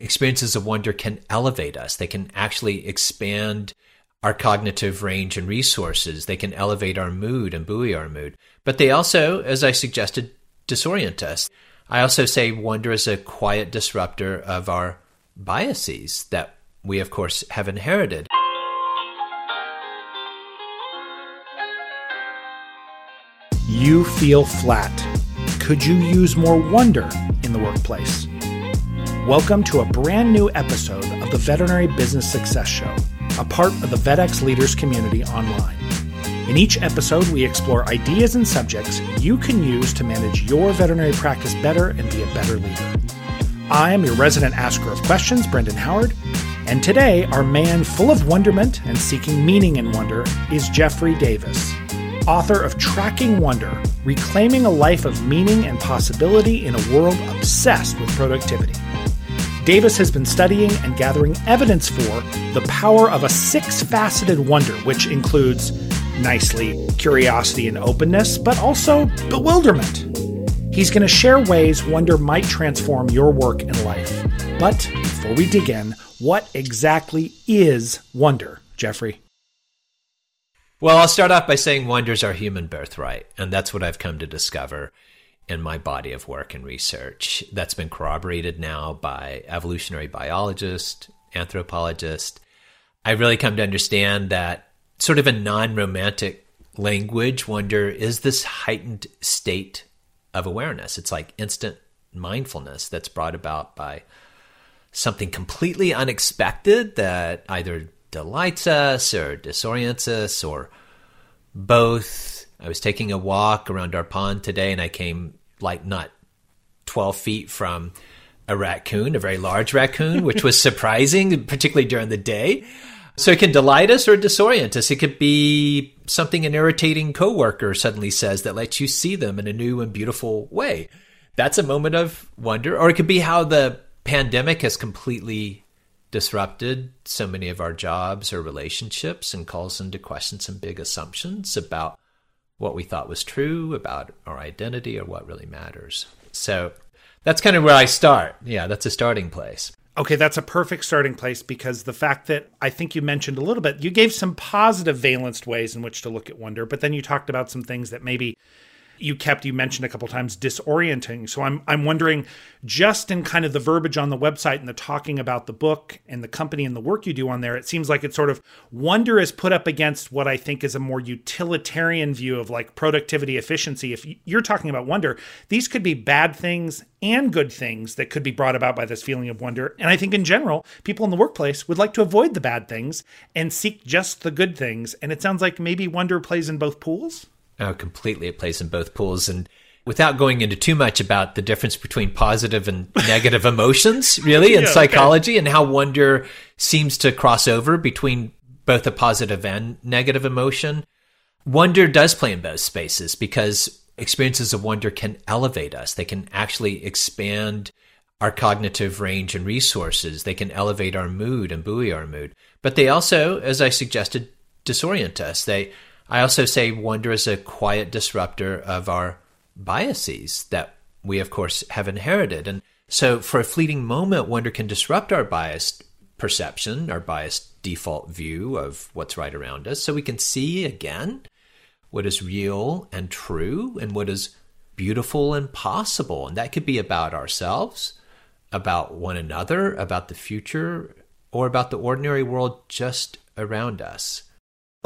experiences of wonder can elevate us. They can actually expand our cognitive range and resources. They can elevate our mood and buoy our mood. But they also, as I suggested, disorient us. I also say wonder is a quiet disruptor of our biases that we, of course, have inherited. You feel flat. Could you use more wonder in the workplace? Welcome to a brand new episode of the Veterinary Business Success Show, a part of the VetX Leaders community online. In each episode, we explore ideas and subjects you can use to manage your veterinary practice better and be a better leader. I am your resident asker of questions, Brendan Howard, and today our man full of wonderment and seeking meaning in wonder is Jeffrey Davis, author of Tracking Wonder Reclaiming a Life of Meaning and Possibility in a World Obsessed with Productivity. Davis has been studying and gathering evidence for the power of a six faceted wonder, which includes, nicely, curiosity and openness, but also bewilderment. He's going to share ways wonder might transform your work and life. But before we dig in, what exactly is wonder, Jeffrey? Well, I'll start off by saying wonder's are human birthright, and that's what I've come to discover in my body of work and research that's been corroborated now by evolutionary biologists, anthropologists. I've really come to understand that sort of a non romantic language, wonder is this heightened state of awareness. It's like instant mindfulness that's brought about by something completely unexpected that either delights us or disorients us or both. I was taking a walk around our pond today and I came like not 12 feet from a raccoon, a very large raccoon, which was surprising, particularly during the day. So it can delight us or disorient us. It could be something an irritating coworker suddenly says that lets you see them in a new and beautiful way. That's a moment of wonder. Or it could be how the pandemic has completely disrupted so many of our jobs or relationships and calls into question some big assumptions about what we thought was true about our identity or what really matters. So that's kind of where I start. Yeah, that's a starting place. Okay, that's a perfect starting place because the fact that I think you mentioned a little bit, you gave some positive valenced ways in which to look at wonder, but then you talked about some things that maybe you kept you mentioned a couple times disorienting. So i'm i'm wondering just in kind of the verbiage on the website and the talking about the book and the company and the work you do on there it seems like it's sort of wonder is put up against what i think is a more utilitarian view of like productivity efficiency. If you're talking about wonder these could be bad things and good things that could be brought about by this feeling of wonder. And i think in general people in the workplace would like to avoid the bad things and seek just the good things. And it sounds like maybe wonder plays in both pools Oh, completely. It plays in both pools. And without going into too much about the difference between positive and negative emotions, really, in yeah, psychology okay. and how wonder seems to cross over between both a positive and negative emotion, wonder does play in both spaces because experiences of wonder can elevate us. They can actually expand our cognitive range and resources. They can elevate our mood and buoy our mood. But they also, as I suggested, disorient us. They I also say wonder is a quiet disruptor of our biases that we, of course, have inherited. And so, for a fleeting moment, wonder can disrupt our biased perception, our biased default view of what's right around us, so we can see again what is real and true and what is beautiful and possible. And that could be about ourselves, about one another, about the future, or about the ordinary world just around us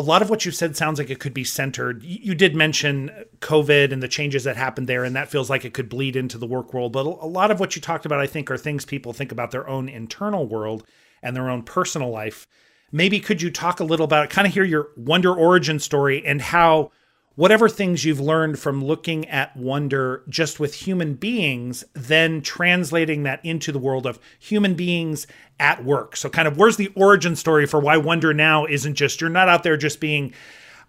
a lot of what you said sounds like it could be centered. You did mention COVID and the changes that happened there, and that feels like it could bleed into the work world. But a lot of what you talked about, I think, are things people think about their own internal world and their own personal life. Maybe could you talk a little about kind of hear your Wonder origin story and how whatever things you've learned from looking at wonder just with human beings, then translating that into the world of human beings at work. So, kind of, where's the origin story for why wonder now isn't just, you're not out there just being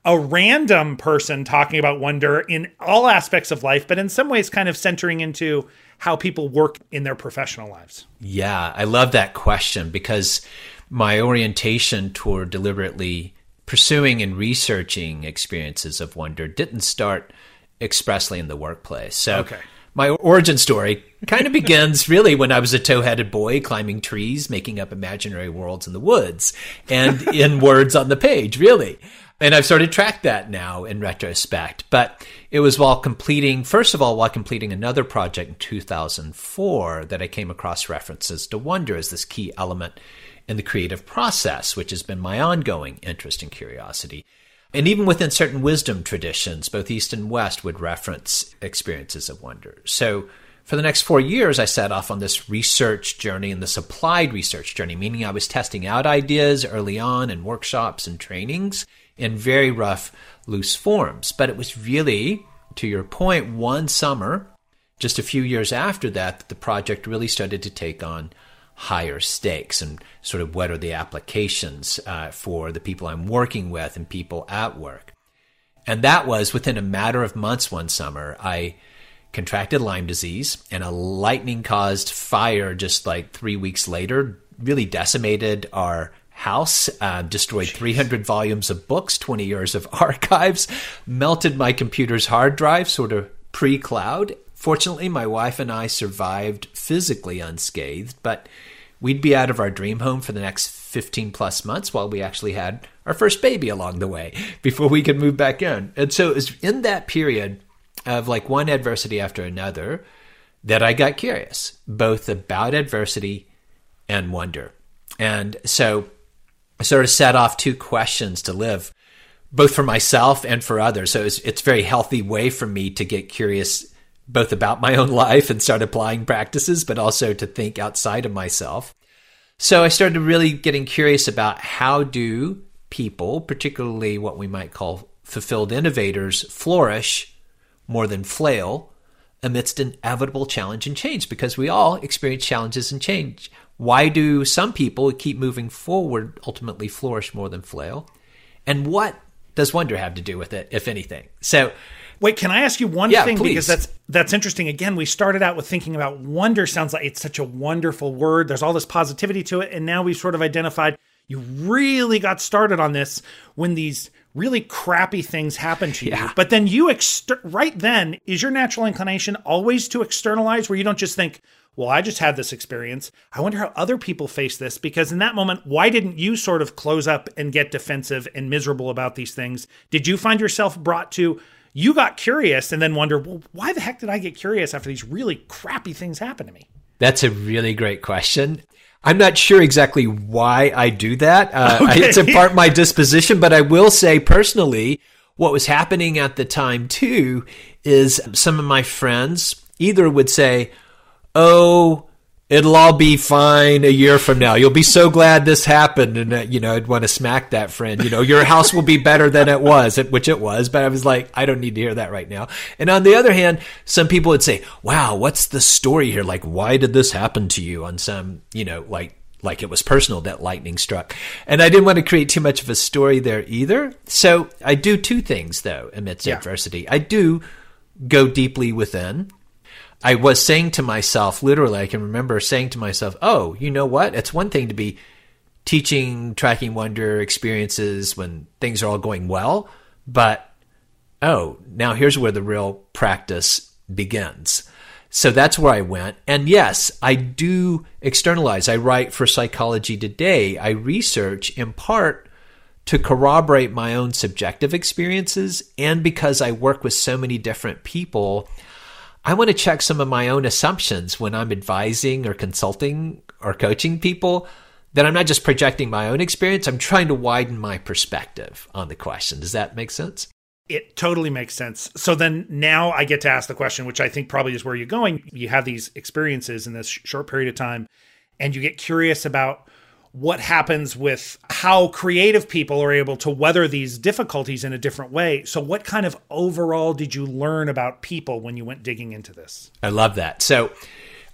a random person talking about wonder in all aspects of life, but in some ways, kind of centering into how people work in their professional lives. Yeah, I love that question because my orientation toward deliberately pursuing and researching experiences of wonder didn't start expressly in the workplace. So, okay. my origin story kind of begins really when I was a tow-headed boy climbing trees, making up imaginary worlds in the woods and in words on the page, really. And I've sort of tracked that now in retrospect. But it was while completing, first of all, while completing another project in 2004 that I came across references to wonder as this key element in the creative process, which has been my ongoing interest and curiosity. And even within certain wisdom traditions, both East and West would reference experiences of wonder. So for the next four years, I set off on this research journey and this applied research journey, meaning I was testing out ideas early on in workshops and trainings in very rough, loose forms. But it was really, to your point, one summer, just a few years after that, that the project really started to take on higher stakes and sort of what are the applications uh, for the people I'm working with and people at work. And that was within a matter of months one summer, I contracted Lyme disease and a lightning caused fire just like three weeks later really decimated our house, uh, destroyed 300 volumes of books, 20 years of archives, melted my computer's hard drive, sort of pre cloud, Fortunately, my wife and I survived physically unscathed, but we'd be out of our dream home for the next 15 plus months while we actually had our first baby along the way before we could move back in. And so it was in that period of like one adversity after another that I got curious, both about adversity and wonder. And so I sort of set off two questions to live, both for myself and for others. So it's, it's a very healthy way for me to get curious both about my own life and start applying practices, but also to think outside of myself. So I started really getting curious about how do people, particularly what we might call fulfilled innovators, flourish more than flail amidst inevitable challenge and change because we all experience challenges and change. Why do some people keep moving forward ultimately flourish more than flail? And what does wonder have to do with it, if anything? So Wait, can I ask you one yeah, thing please. because that's that's interesting. Again, we started out with thinking about wonder sounds like it's such a wonderful word. There's all this positivity to it and now we've sort of identified you really got started on this when these really crappy things happen to yeah. you. But then you exter- right then is your natural inclination always to externalize where you don't just think, well, I just had this experience. I wonder how other people face this because in that moment, why didn't you sort of close up and get defensive and miserable about these things? Did you find yourself brought to you got curious and then wonder, well, why the heck did I get curious after these really crappy things happen to me? That's a really great question. I'm not sure exactly why I do that. Uh, okay. It's in part my disposition, but I will say personally, what was happening at the time too is some of my friends either would say, Oh, it'll all be fine a year from now. You'll be so glad this happened. And, uh, you know, I'd want to smack that friend. You know, your house will be better than it was, which it was. But I was like, I don't need to hear that right now. And on the other hand, some people would say, wow, what's the story here? Like, why did this happen to you on some, you know, like, like it was personal that lightning struck. And I didn't want to create too much of a story there either. So I do two things though amidst yeah. adversity. I do go deeply within I was saying to myself, literally, I can remember saying to myself, oh, you know what? It's one thing to be teaching tracking wonder experiences when things are all going well, but oh, now here's where the real practice begins. So that's where I went. And yes, I do externalize. I write for Psychology Today. I research in part to corroborate my own subjective experiences and because I work with so many different people I want to check some of my own assumptions when I'm advising or consulting or coaching people that I'm not just projecting my own experience, I'm trying to widen my perspective on the question. Does that make sense? It totally makes sense. So then now I get to ask the question, which I think probably is where you're going. You have these experiences in this short period of time, and you get curious about what happens with how creative people are able to weather these difficulties in a different way. So, what kind of overall did you learn about people when you went digging into this? I love that. So,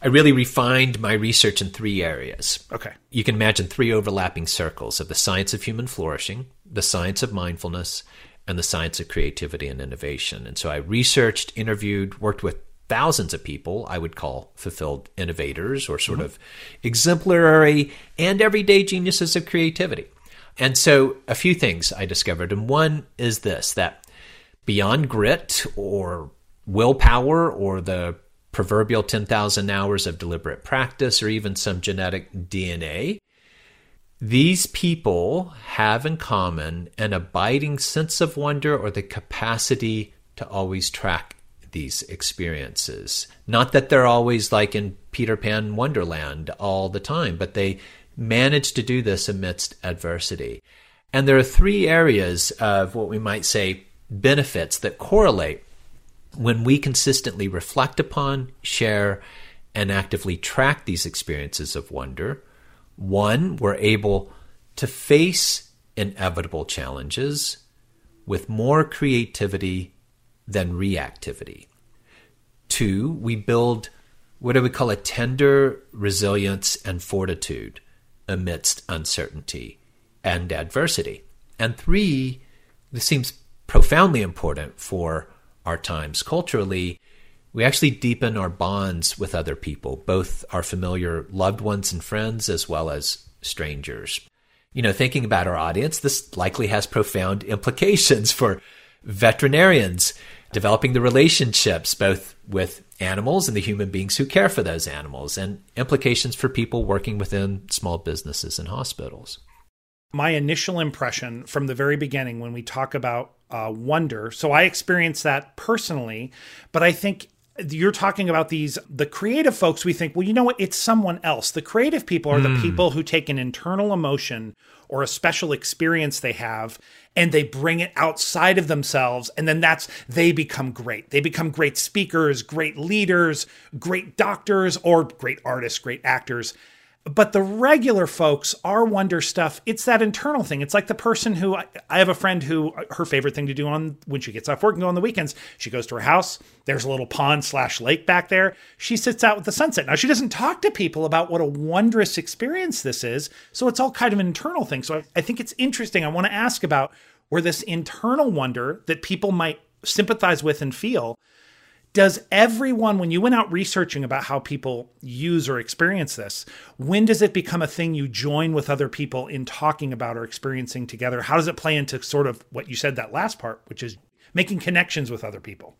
I really refined my research in three areas. Okay. You can imagine three overlapping circles of the science of human flourishing, the science of mindfulness, and the science of creativity and innovation. And so I researched, interviewed, worked with thousands of people I would call fulfilled innovators or sort mm-hmm. of exemplary and everyday geniuses of creativity. And so a few things I discovered. And one is this that beyond grit or willpower or the proverbial 10,000 hours of deliberate practice or even some genetic DNA. These people have in common an abiding sense of wonder or the capacity to always track these experiences. Not that they're always like in Peter Pan Wonderland all the time, but they manage to do this amidst adversity. And there are three areas of what we might say benefits that correlate when we consistently reflect upon, share, and actively track these experiences of wonder. One, we're able to face inevitable challenges with more creativity than reactivity. Two, we build what I would call a tender resilience and fortitude amidst uncertainty and adversity. And three, this seems profoundly important for our times culturally. We actually deepen our bonds with other people, both our familiar loved ones and friends, as well as strangers. You know, thinking about our audience, this likely has profound implications for veterinarians developing the relationships both with animals and the human beings who care for those animals, and implications for people working within small businesses and hospitals. My initial impression from the very beginning when we talk about uh, wonder, so I experienced that personally, but I think you're talking about these the creative folks we think well you know what it's someone else the creative people are mm. the hmm. people who take an internal emotion or a special experience they have and they bring it outside of themselves and then that's they become great they become great speakers great leaders great doctors or great artists great actors but the regular folks are wonder stuff. It's that internal thing. It's like the person who I, have a friend who uh, her favorite thing to do on when she gets off work and go on the weekends, she goes to her house. There's a little pond slash lake back there. She sits out with the sunset. Now she doesn't talk to people about what a wondrous experience this is. So it's all kind of an internal thing. So I, I think it's interesting. I want to ask about where this internal wonder that people might sympathize with and feel does everyone when you went out researching about how people use or experience this when does it become a thing you join with other people in talking about or experiencing together? How does it play into sort of what you said that last part which is making connections with other people?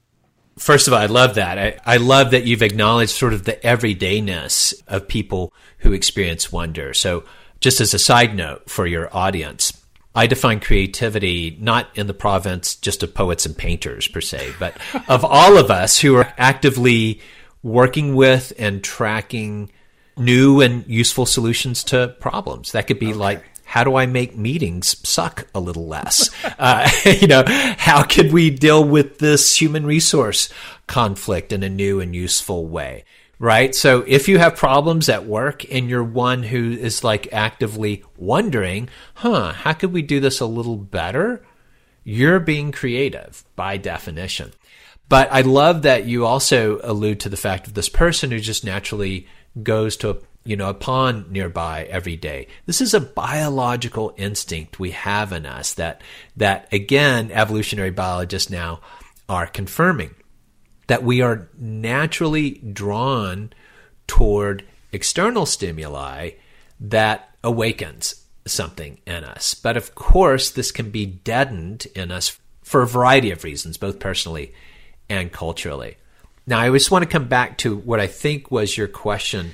First of all i love that. I, I love that you've acknowledged sort of the everydayness of people who experience wonder. So just as a side note for your audience I define creativity not in the province just of poets and painters per se, but of all of us who are actively working with and tracking new and useful solutions to problems. That could be okay. like, how do I make meetings suck a little less? uh, you know, how could we deal with this human resource conflict in a new and useful way? Right? So if you have problems at work and you're one who is like actively wondering, huh, how could we do this a little better? You're being creative by definition. But I love that you also allude to the fact of this person who just naturally goes to a you know, a pond nearby every day. This is a biological instinct we have in us that that again evolutionary biologists now are confirming that we are naturally drawn toward external stimuli that awakens something in us. But of course, this can be deadened in us for a variety of reasons, both personally and culturally. Now, I just want to come back to what I think was your question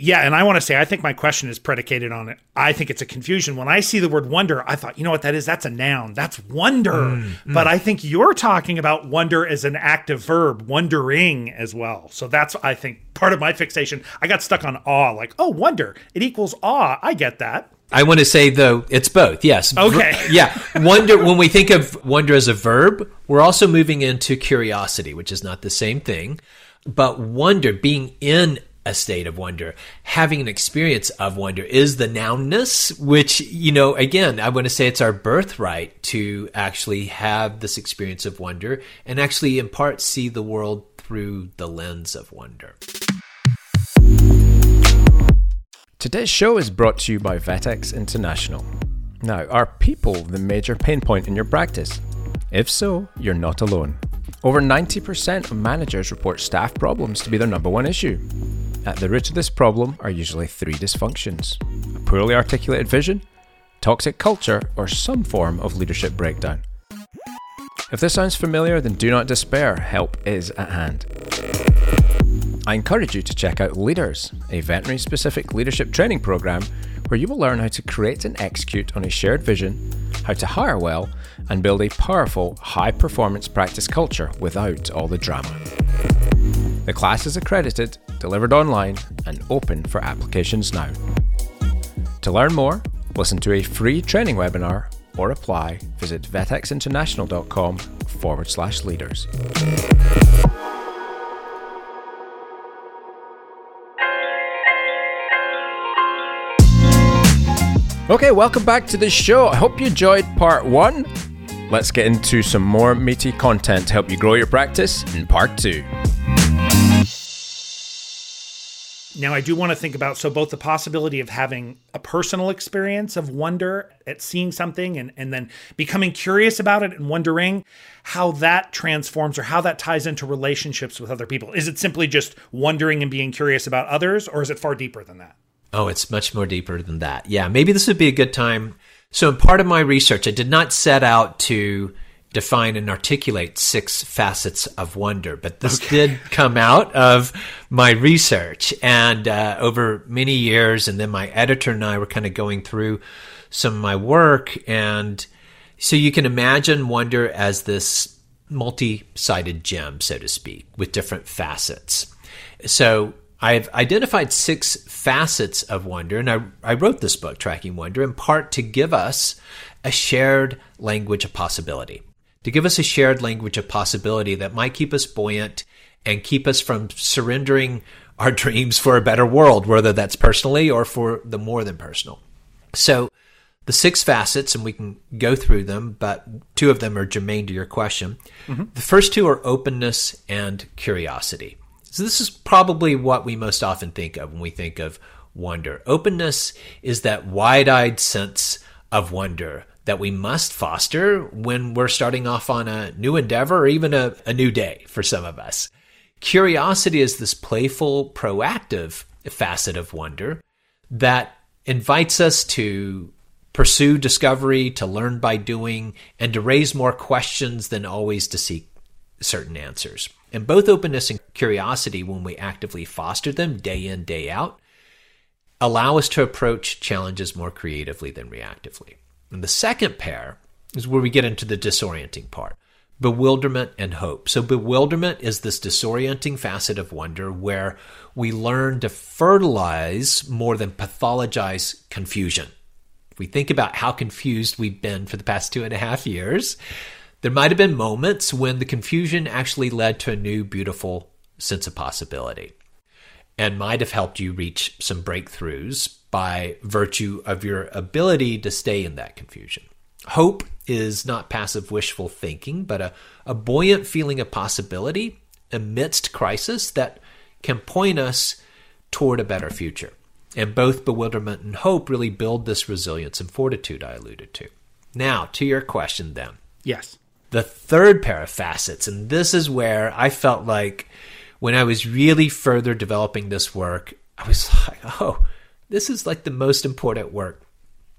yeah, and I want to say I think my question is predicated on it. I think it's a confusion. When I see the word wonder, I thought, you know what that is? That's a noun. That's wonder. Mm, mm. But I think you're talking about wonder as an active verb, wondering as well. So that's I think part of my fixation. I got stuck on awe, like, oh, wonder. It equals awe. I get that. I want to say though it's both. Yes. Okay. yeah. Wonder when we think of wonder as a verb, we're also moving into curiosity, which is not the same thing. But wonder, being in a state of wonder. Having an experience of wonder is the nounness, which, you know, again, I want to say it's our birthright to actually have this experience of wonder and actually, in part, see the world through the lens of wonder. Today's show is brought to you by VetX International. Now, are people the major pain point in your practice? If so, you're not alone. Over 90% of managers report staff problems to be their number one issue. At the root of this problem are usually three dysfunctions a poorly articulated vision, toxic culture, or some form of leadership breakdown. If this sounds familiar, then do not despair, help is at hand. I encourage you to check out Leaders, a veterinary specific leadership training program where you will learn how to create and execute on a shared vision, how to hire well, and build a powerful, high performance practice culture without all the drama. The class is accredited, delivered online, and open for applications now. To learn more, listen to a free training webinar or apply, visit vetxinternational.com forward slash leaders. Okay, welcome back to the show. I hope you enjoyed part one. Let's get into some more meaty content to help you grow your practice in part two. Now, I do want to think about so both the possibility of having a personal experience of wonder at seeing something and, and then becoming curious about it and wondering how that transforms or how that ties into relationships with other people. Is it simply just wondering and being curious about others, or is it far deeper than that? Oh, it's much more deeper than that. Yeah, maybe this would be a good time. So, in part of my research, I did not set out to define and articulate six facets of wonder, but this okay. did come out of my research. And uh, over many years, and then my editor and I were kind of going through some of my work. And so you can imagine wonder as this multi sided gem, so to speak, with different facets. So I've identified six facets of wonder, and I, I wrote this book, Tracking Wonder, in part to give us a shared language of possibility, to give us a shared language of possibility that might keep us buoyant and keep us from surrendering our dreams for a better world, whether that's personally or for the more than personal. So, the six facets, and we can go through them, but two of them are germane to your question. Mm-hmm. The first two are openness and curiosity. So, this is probably what we most often think of when we think of wonder. Openness is that wide eyed sense of wonder that we must foster when we're starting off on a new endeavor or even a, a new day for some of us. Curiosity is this playful, proactive facet of wonder that invites us to pursue discovery, to learn by doing, and to raise more questions than always to seek certain answers. And both openness and curiosity, when we actively foster them day in, day out, allow us to approach challenges more creatively than reactively. And the second pair is where we get into the disorienting part bewilderment and hope. So, bewilderment is this disorienting facet of wonder where we learn to fertilize more than pathologize confusion. If we think about how confused we've been for the past two and a half years, there might have been moments when the confusion actually led to a new, beautiful sense of possibility and might have helped you reach some breakthroughs by virtue of your ability to stay in that confusion. Hope is not passive wishful thinking, but a, a buoyant feeling of possibility amidst crisis that can point us toward a better future. And both bewilderment and hope really build this resilience and fortitude I alluded to. Now, to your question then. Yes the third pair of facets. And this is where I felt like when I was really further developing this work, I was like, oh, this is like the most important work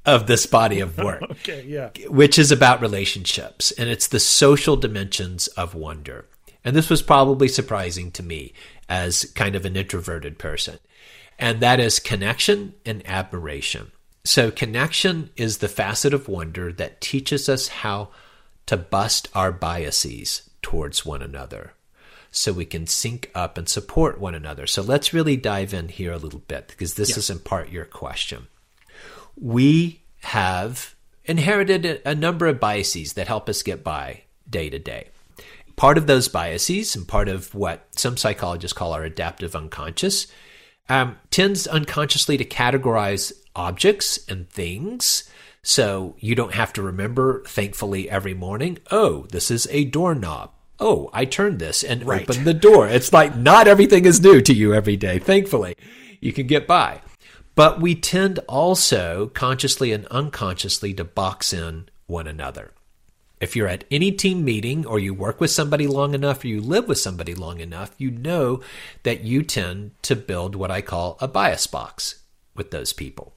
of this body of work. okay, yeah. Which is about relationships and it's the social dimensions of wonder. And this was probably surprising to me as kind of an introverted person. And that is connection and admiration. So, connection is the facet of wonder that teaches us how to bust our biases towards one another so we can sync up and support one another. So let's really dive in here a little bit because this is in part your question. We have inherited a number of biases that help us get by day to day. Part of those biases and part of what some psychologists call our adaptive unconscious um, tends unconsciously to categorize objects and things so you don't have to remember, thankfully, every morning, oh, this is a doorknob. Oh, I turned this and right. opened the door. It's like not everything is new to you every day, thankfully. You can get by. But we tend also, consciously and unconsciously, to box in one another. If you're at any team meeting or you work with somebody long enough or you live with somebody long enough, you know that you tend to build what I call a bias box with those people.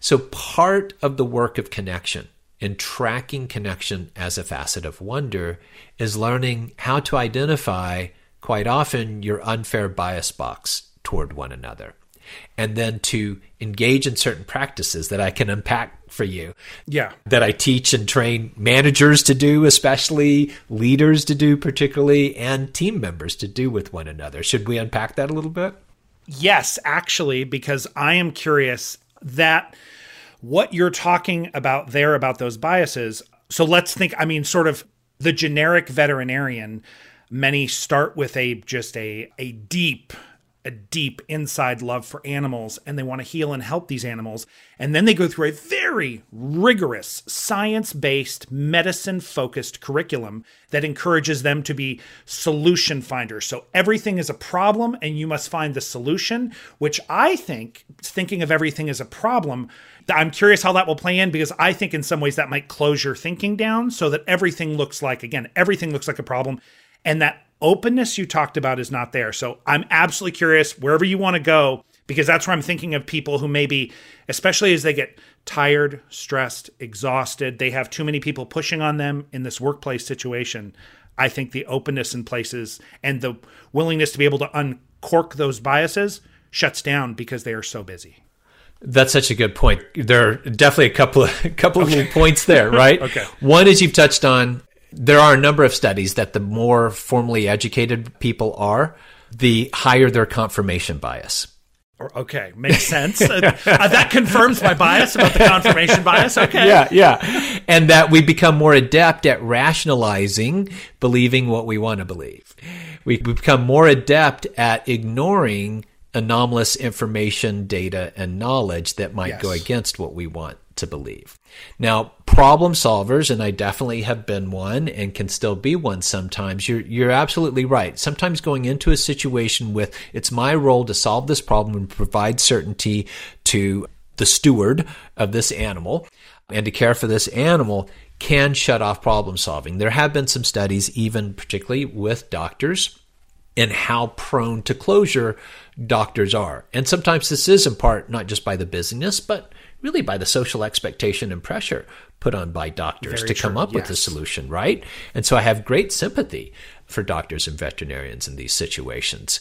So, part of the work of connection in tracking connection as a facet of wonder is learning how to identify quite often your unfair bias box toward one another. And then to engage in certain practices that I can unpack for you. Yeah. That I teach and train managers to do, especially leaders to do, particularly, and team members to do with one another. Should we unpack that a little bit? Yes, actually, because I am curious that what you're talking about there about those biases. So let's think, I mean, sort of the generic veterinarian, many start with a just a a deep a deep inside love for animals and they want to heal and help these animals. And then they go through a very rigorous, science based, medicine focused curriculum that encourages them to be solution finders. So everything is a problem and you must find the solution, which I think, thinking of everything as a problem, I'm curious how that will play in because I think in some ways that might close your thinking down so that everything looks like, again, everything looks like a problem. And that openness you talked about is not there. So I'm absolutely curious wherever you want to go, because that's where I'm thinking of people who maybe, especially as they get tired, stressed, exhausted, they have too many people pushing on them in this workplace situation. I think the openness in places and the willingness to be able to uncork those biases shuts down because they are so busy. That's such a good point. There are definitely a couple of a couple okay. of points there, right? okay. One is you've touched on there are a number of studies that the more formally educated people are, the higher their confirmation bias. Okay, makes sense. uh, that confirms my bias about the confirmation bias. Okay. Yeah, yeah. And that we become more adept at rationalizing, believing what we want to believe. We become more adept at ignoring anomalous information, data, and knowledge that might yes. go against what we want to believe. Now, problem solvers, and I definitely have been one and can still be one sometimes, you're, you're absolutely right. Sometimes going into a situation with, it's my role to solve this problem and provide certainty to the steward of this animal and to care for this animal can shut off problem solving. There have been some studies, even particularly with doctors, and how prone to closure doctors are. And sometimes this is in part not just by the busyness, but really by the social expectation and pressure put on by doctors Very to come up yes. with a solution, right? And so I have great sympathy for doctors and veterinarians in these situations.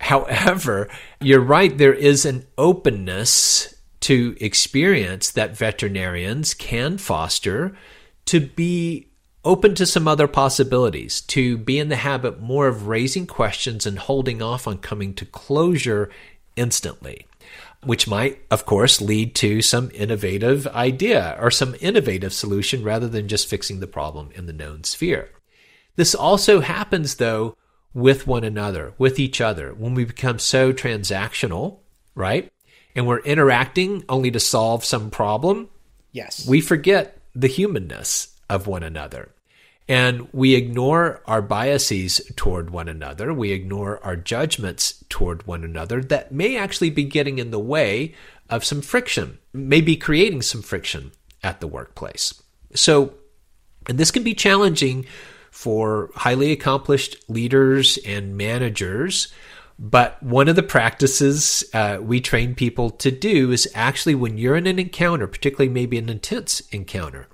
However, you're right, there is an openness to experience that veterinarians can foster to be open to some other possibilities, to be in the habit more of raising questions and holding off on coming to closure instantly which might, of course, lead to some innovative idea or some innovative solution rather than just fixing the problem in the known sphere. This also happens, though, with one another, with each other, when we become so transactional, right? And we're interacting only to solve some problem. Yes. We forget the humanness of one another. And we ignore our biases toward one another. We ignore our judgments toward one another that may actually be getting in the way of some friction, maybe creating some friction at the workplace. So, and this can be challenging for highly accomplished leaders and managers. But one of the practices uh, we train people to do is actually when you're in an encounter, particularly maybe an intense encounter,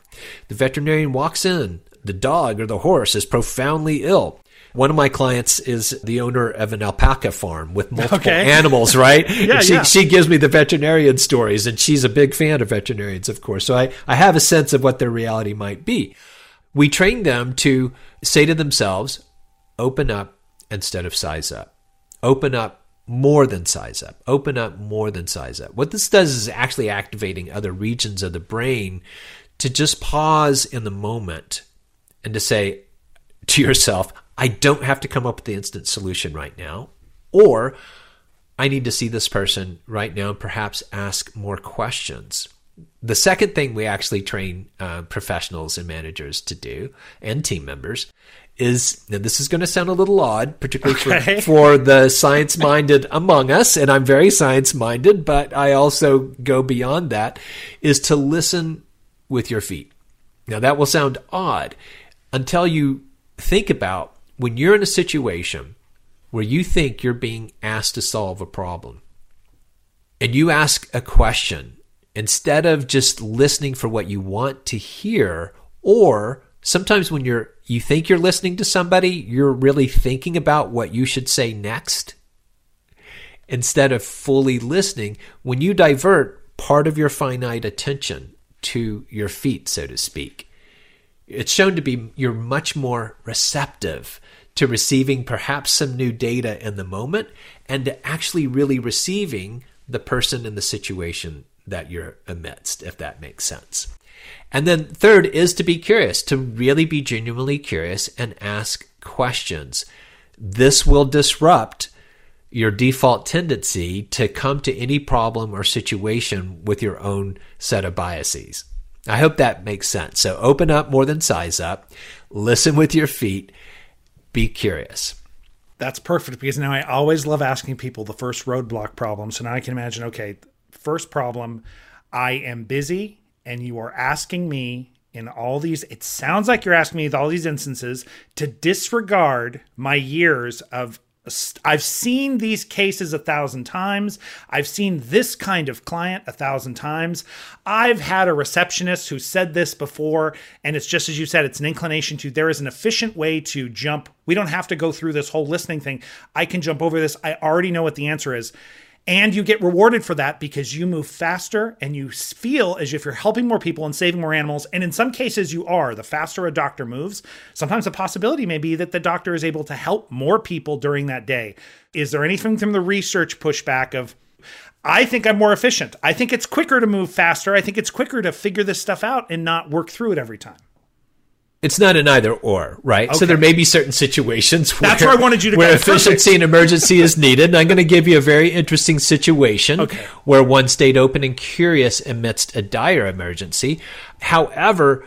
the veterinarian walks in the dog or the horse is profoundly ill. One of my clients is the owner of an alpaca farm with multiple okay. animals, right? yeah, she, yeah. she gives me the veterinarian stories, and she's a big fan of veterinarians, of course. So I, I have a sense of what their reality might be. We train them to say to themselves, open up instead of size up. Open up more than size up. Open up more than size up. What this does is actually activating other regions of the brain to just pause in the moment and to say to yourself, I don't have to come up with the instant solution right now, or I need to see this person right now and perhaps ask more questions. The second thing we actually train uh, professionals and managers to do, and team members, is now this is going to sound a little odd, particularly okay. for, for the science minded among us, and I'm very science minded, but I also go beyond that, is to listen with your feet. Now, that will sound odd until you think about when you're in a situation where you think you're being asked to solve a problem and you ask a question instead of just listening for what you want to hear or sometimes when you're you think you're listening to somebody, you're really thinking about what you should say next instead of fully listening. When you divert part of your finite attention to your feet, so to speak, it's shown to be you're much more receptive to receiving perhaps some new data in the moment and to actually really receiving the person and the situation that you're amidst, if that makes sense. And then third is to be curious, to really be genuinely curious and ask questions. This will disrupt your default tendency to come to any problem or situation with your own set of biases. I hope that makes sense. So open up more than size up, listen with your feet, be curious. That's perfect because now I always love asking people the first roadblock problem. So now I can imagine okay, first problem, I am busy and you are asking me in all these it sounds like you're asking me in all these instances to disregard my years of I've seen these cases a thousand times. I've seen this kind of client a thousand times. I've had a receptionist who said this before, and it's just as you said, it's an inclination to there is an efficient way to jump. We don't have to go through this whole listening thing. I can jump over this. I already know what the answer is. And you get rewarded for that because you move faster and you feel as if you're helping more people and saving more animals. And in some cases, you are. The faster a doctor moves, sometimes the possibility may be that the doctor is able to help more people during that day. Is there anything from the research pushback of, I think I'm more efficient. I think it's quicker to move faster. I think it's quicker to figure this stuff out and not work through it every time. It's not an either or, right? Okay. So there may be certain situations where, That's where I wanted you to where efficiency and emergency is needed. And I'm going to give you a very interesting situation okay. where one stayed open and curious amidst a dire emergency. However,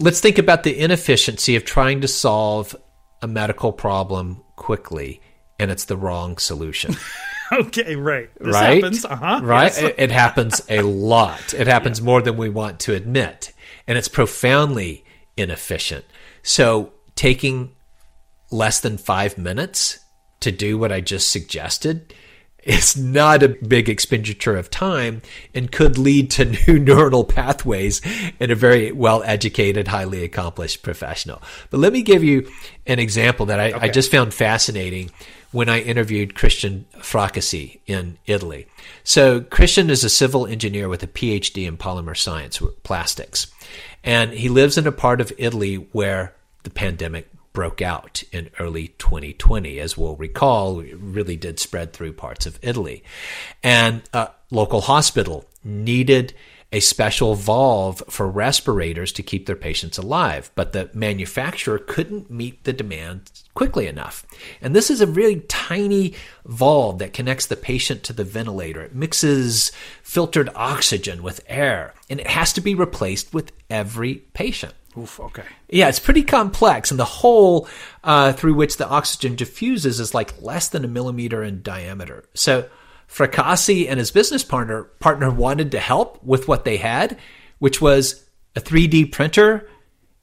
let's think about the inefficiency of trying to solve a medical problem quickly, and it's the wrong solution. okay, right. This right? Happens. Uh-huh. Right. Yes. It, it happens a lot. It happens yeah. more than we want to admit, and it's profoundly inefficient. So taking less than five minutes to do what I just suggested is not a big expenditure of time and could lead to new neuronal pathways in a very well educated, highly accomplished professional. But let me give you an example that I, okay. I just found fascinating when I interviewed Cristian Fracassi in Italy. So Cristian is a civil engineer with a PhD in polymer science, plastics. And he lives in a part of Italy where the pandemic broke out in early 2020. As we'll recall, really did spread through parts of Italy. And a local hospital needed a special valve for respirators to keep their patients alive, but the manufacturer couldn't meet the demand quickly enough. And this is a really tiny valve that connects the patient to the ventilator. It mixes filtered oxygen with air, and it has to be replaced with every patient. Oof, okay. Yeah, it's pretty complex, and the hole uh, through which the oxygen diffuses is like less than a millimeter in diameter. So Fracassi and his business partner partner wanted to help with what they had, which was a 3D printer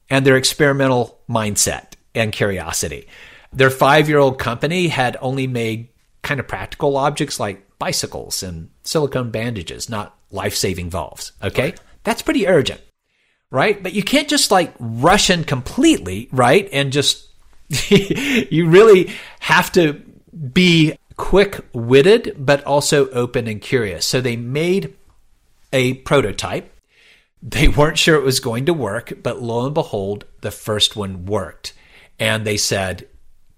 and their experimental mindset and curiosity. Their five year old company had only made kind of practical objects like bicycles and silicone bandages, not life saving valves. Okay? That's pretty urgent, right? But you can't just like rush in completely, right? And just, you really have to be quick witted, but also open and curious. So they made a prototype. They weren't sure it was going to work, but lo and behold, the first one worked. And they said,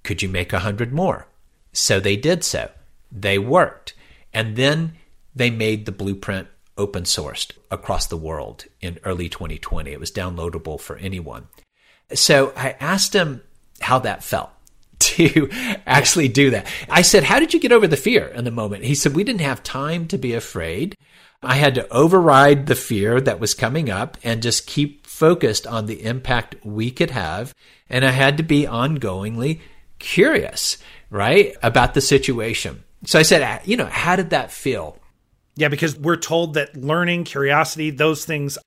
Could you make a hundred more? So they did so. They worked. And then they made the blueprint open sourced across the world in early 2020. It was downloadable for anyone. So I asked him how that felt to actually do that. I said, How did you get over the fear in the moment? He said, We didn't have time to be afraid. I had to override the fear that was coming up and just keep focused on the impact we could have. And I had to be ongoingly curious, right, about the situation. So I said, You know, how did that feel? Yeah, because we're told that learning, curiosity, those things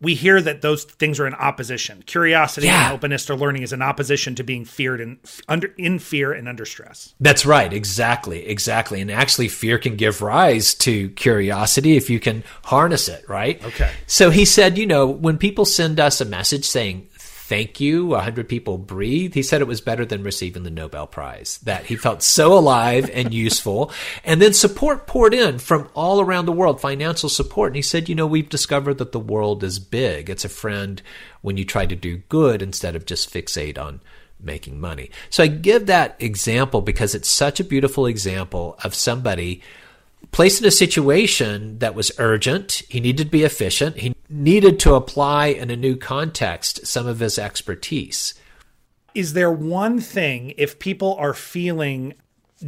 we hear that those things are in opposition. Curiosity yeah. and openness to learning is in opposition to being feared and under in fear and under stress. That's right, exactly, exactly. And actually, fear can give rise to curiosity if you can harness it, right? Okay. So he said, you know, when people send us a message saying thank you, a hundred people breathe. He said it was better than receiving the Nobel Prize. That he felt so alive and useful. And then support poured in from all around the world, financial support. And he said, you know, we've discovered that the world is big. It's a friend when you try to do good instead of just fixate on making money. So I give that example because it's such a beautiful example of somebody placed in a situation that was urgent. He needed to be efficient. He needed to apply in a new context some of his expertise. Is there one thing, if people are feeling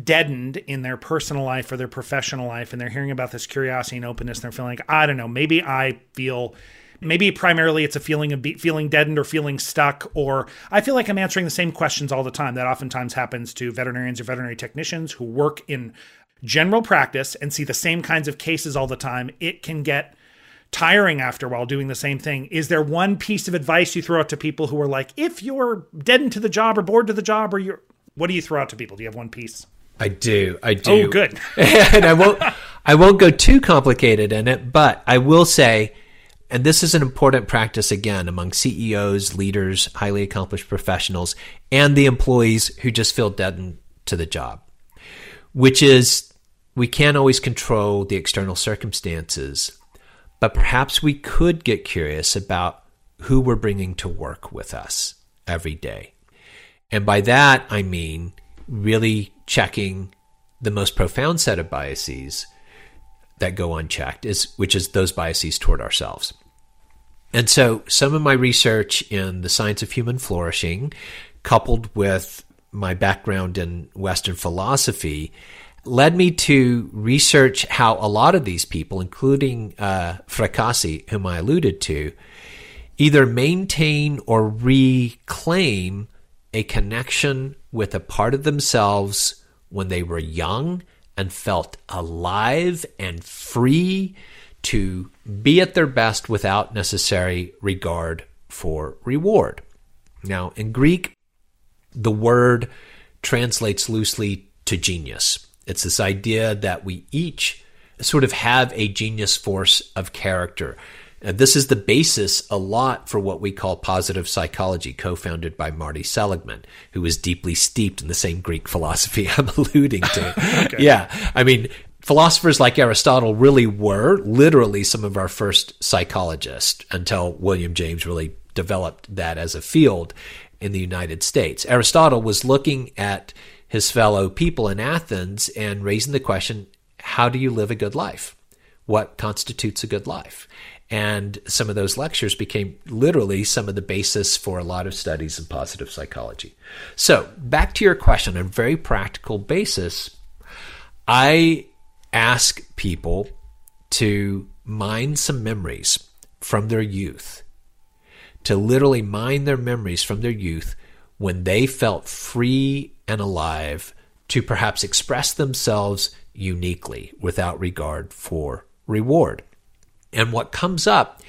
deadened in their personal life or their professional life and they're hearing about this curiosity and openness and they're feeling like, I don't know, maybe I feel maybe primarily it's a feeling of be, feeling deadened or feeling stuck or i feel like i'm answering the same questions all the time that oftentimes happens to veterinarians or veterinary technicians who work in general practice and see the same kinds of cases all the time it can get tiring after a while doing the same thing. Is there one piece of advice you throw out to people who are like, if you're deadened to the job or bored to the job, or you're, what do you throw out to people? Do you have one piece? I do. I do. Oh, good. and I won't. I won't go too complicated in it, but I will say, and this is an important practice again among CEOs, leaders, highly accomplished professionals, and the employees who just feel deadened to the job, which is we can't always control the external circumstances but perhaps we could get curious about who we're bringing to work with us every day. And by that, I mean really checking the most profound set of biases that go unchecked, is, which is those biases toward ourselves. And so some of my research in the science of human flourishing, coupled with my background in Western philosophy, led me to research how a lot of these people, including uh, Fracassi, whom I alluded to, either maintain or reclaim a connection with a part of themselves when they were young and felt alive and free to be at their best without necessary regard for reward. Now, in Greek, the word translates loosely to genius. It's this idea that we each sort of have a genius force of character. And this is the basis a lot for what we call positive psychology, co founded by Marty Seligman, who is deeply steeped in the same Greek philosophy I'm alluding to. okay. Yeah. I mean, philosophers like Aristotle really were literally some of our first psychologists until William James really developed that as a field in the United States. Aristotle was looking at his fellow people in Athens and raising the question how do you live a good life? What constitutes a good life? And some of those lectures became literally some of the basis for a lot of studies in positive psychology. So, back to your question on a very practical basis, I ask people to mine some memories from their youth, to literally mine their memories from their youth when they felt free and alive to perhaps express themselves uniquely without regard for reward. And what comes up,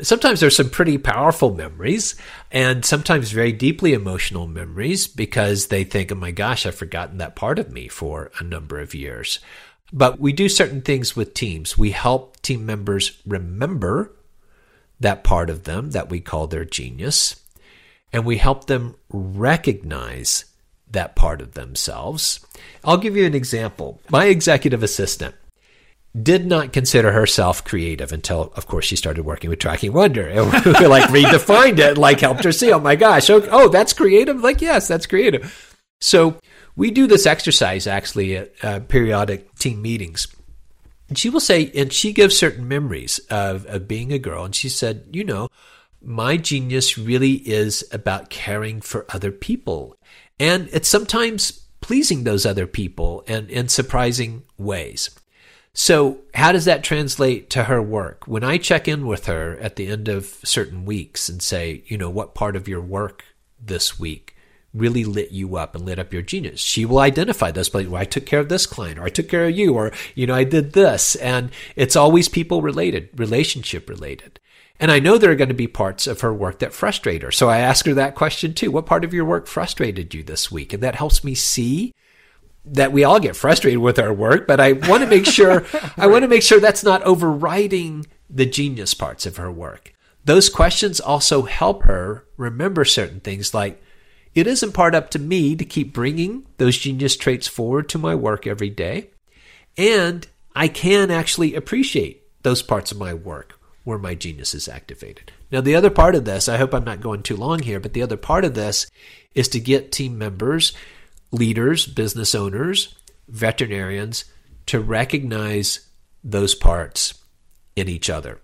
sometimes there's some pretty powerful memories and sometimes very deeply emotional memories because they think, oh my gosh, I've forgotten that part of me for a number of years. But we do certain things with teams. We help team members remember that part of them that we call their genius and we help them recognize that part of themselves. I'll give you an example. My executive assistant did not consider herself creative until, of course, she started working with Tracking Wonder. And we like redefined it, like helped her see, oh my gosh, oh, oh, that's creative? Like, yes, that's creative. So we do this exercise actually at uh, periodic team meetings. And she will say, and she gives certain memories of, of being a girl. And she said, you know, my genius really is about caring for other people. And it's sometimes pleasing those other people and in surprising ways. So, how does that translate to her work? When I check in with her at the end of certain weeks and say, you know, what part of your work this week really lit you up and lit up your genius, she will identify those places where I took care of this client or I took care of you or, you know, I did this. And it's always people related, relationship related. And I know there are going to be parts of her work that frustrate her. So I ask her that question too. What part of your work frustrated you this week? And that helps me see that we all get frustrated with our work, but I want to make sure I want to make sure that's not overriding the genius parts of her work. those questions also help her remember certain things like it isn't part up to me to keep bringing those genius traits forward to my work every day. And I can actually appreciate those parts of my work where my genius is activated. Now, the other part of this, I hope I'm not going too long here, but the other part of this is to get team members, leaders, business owners, veterinarians to recognize those parts in each other.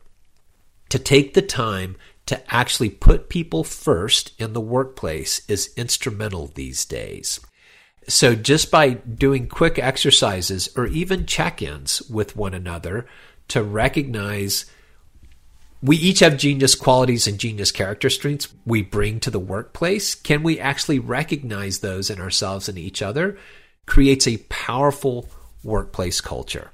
To take the time to actually put people first in the workplace is instrumental these days. So just by doing quick exercises or even check ins with one another to recognize we each have genius qualities and genius character strengths we bring to the workplace. Can we actually recognize those in ourselves and each other? Creates a powerful workplace culture.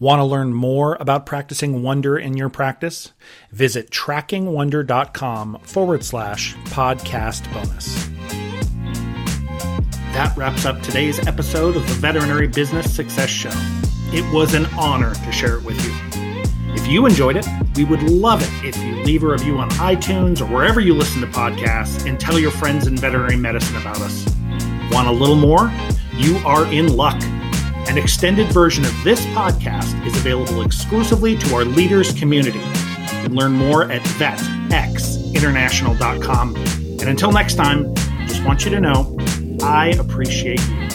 Want to learn more about practicing wonder in your practice? Visit trackingwonder.com forward slash podcast bonus. That wraps up today's episode of the Veterinary Business Success Show. It was an honor to share it with you. If you enjoyed it, we would love it if you leave a review on iTunes or wherever you listen to podcasts and tell your friends in veterinary medicine about us. Want a little more? You are in luck. An extended version of this podcast is available exclusively to our leaders community. You can learn more at vetxinternational.com. And until next time, just want you to know I appreciate you.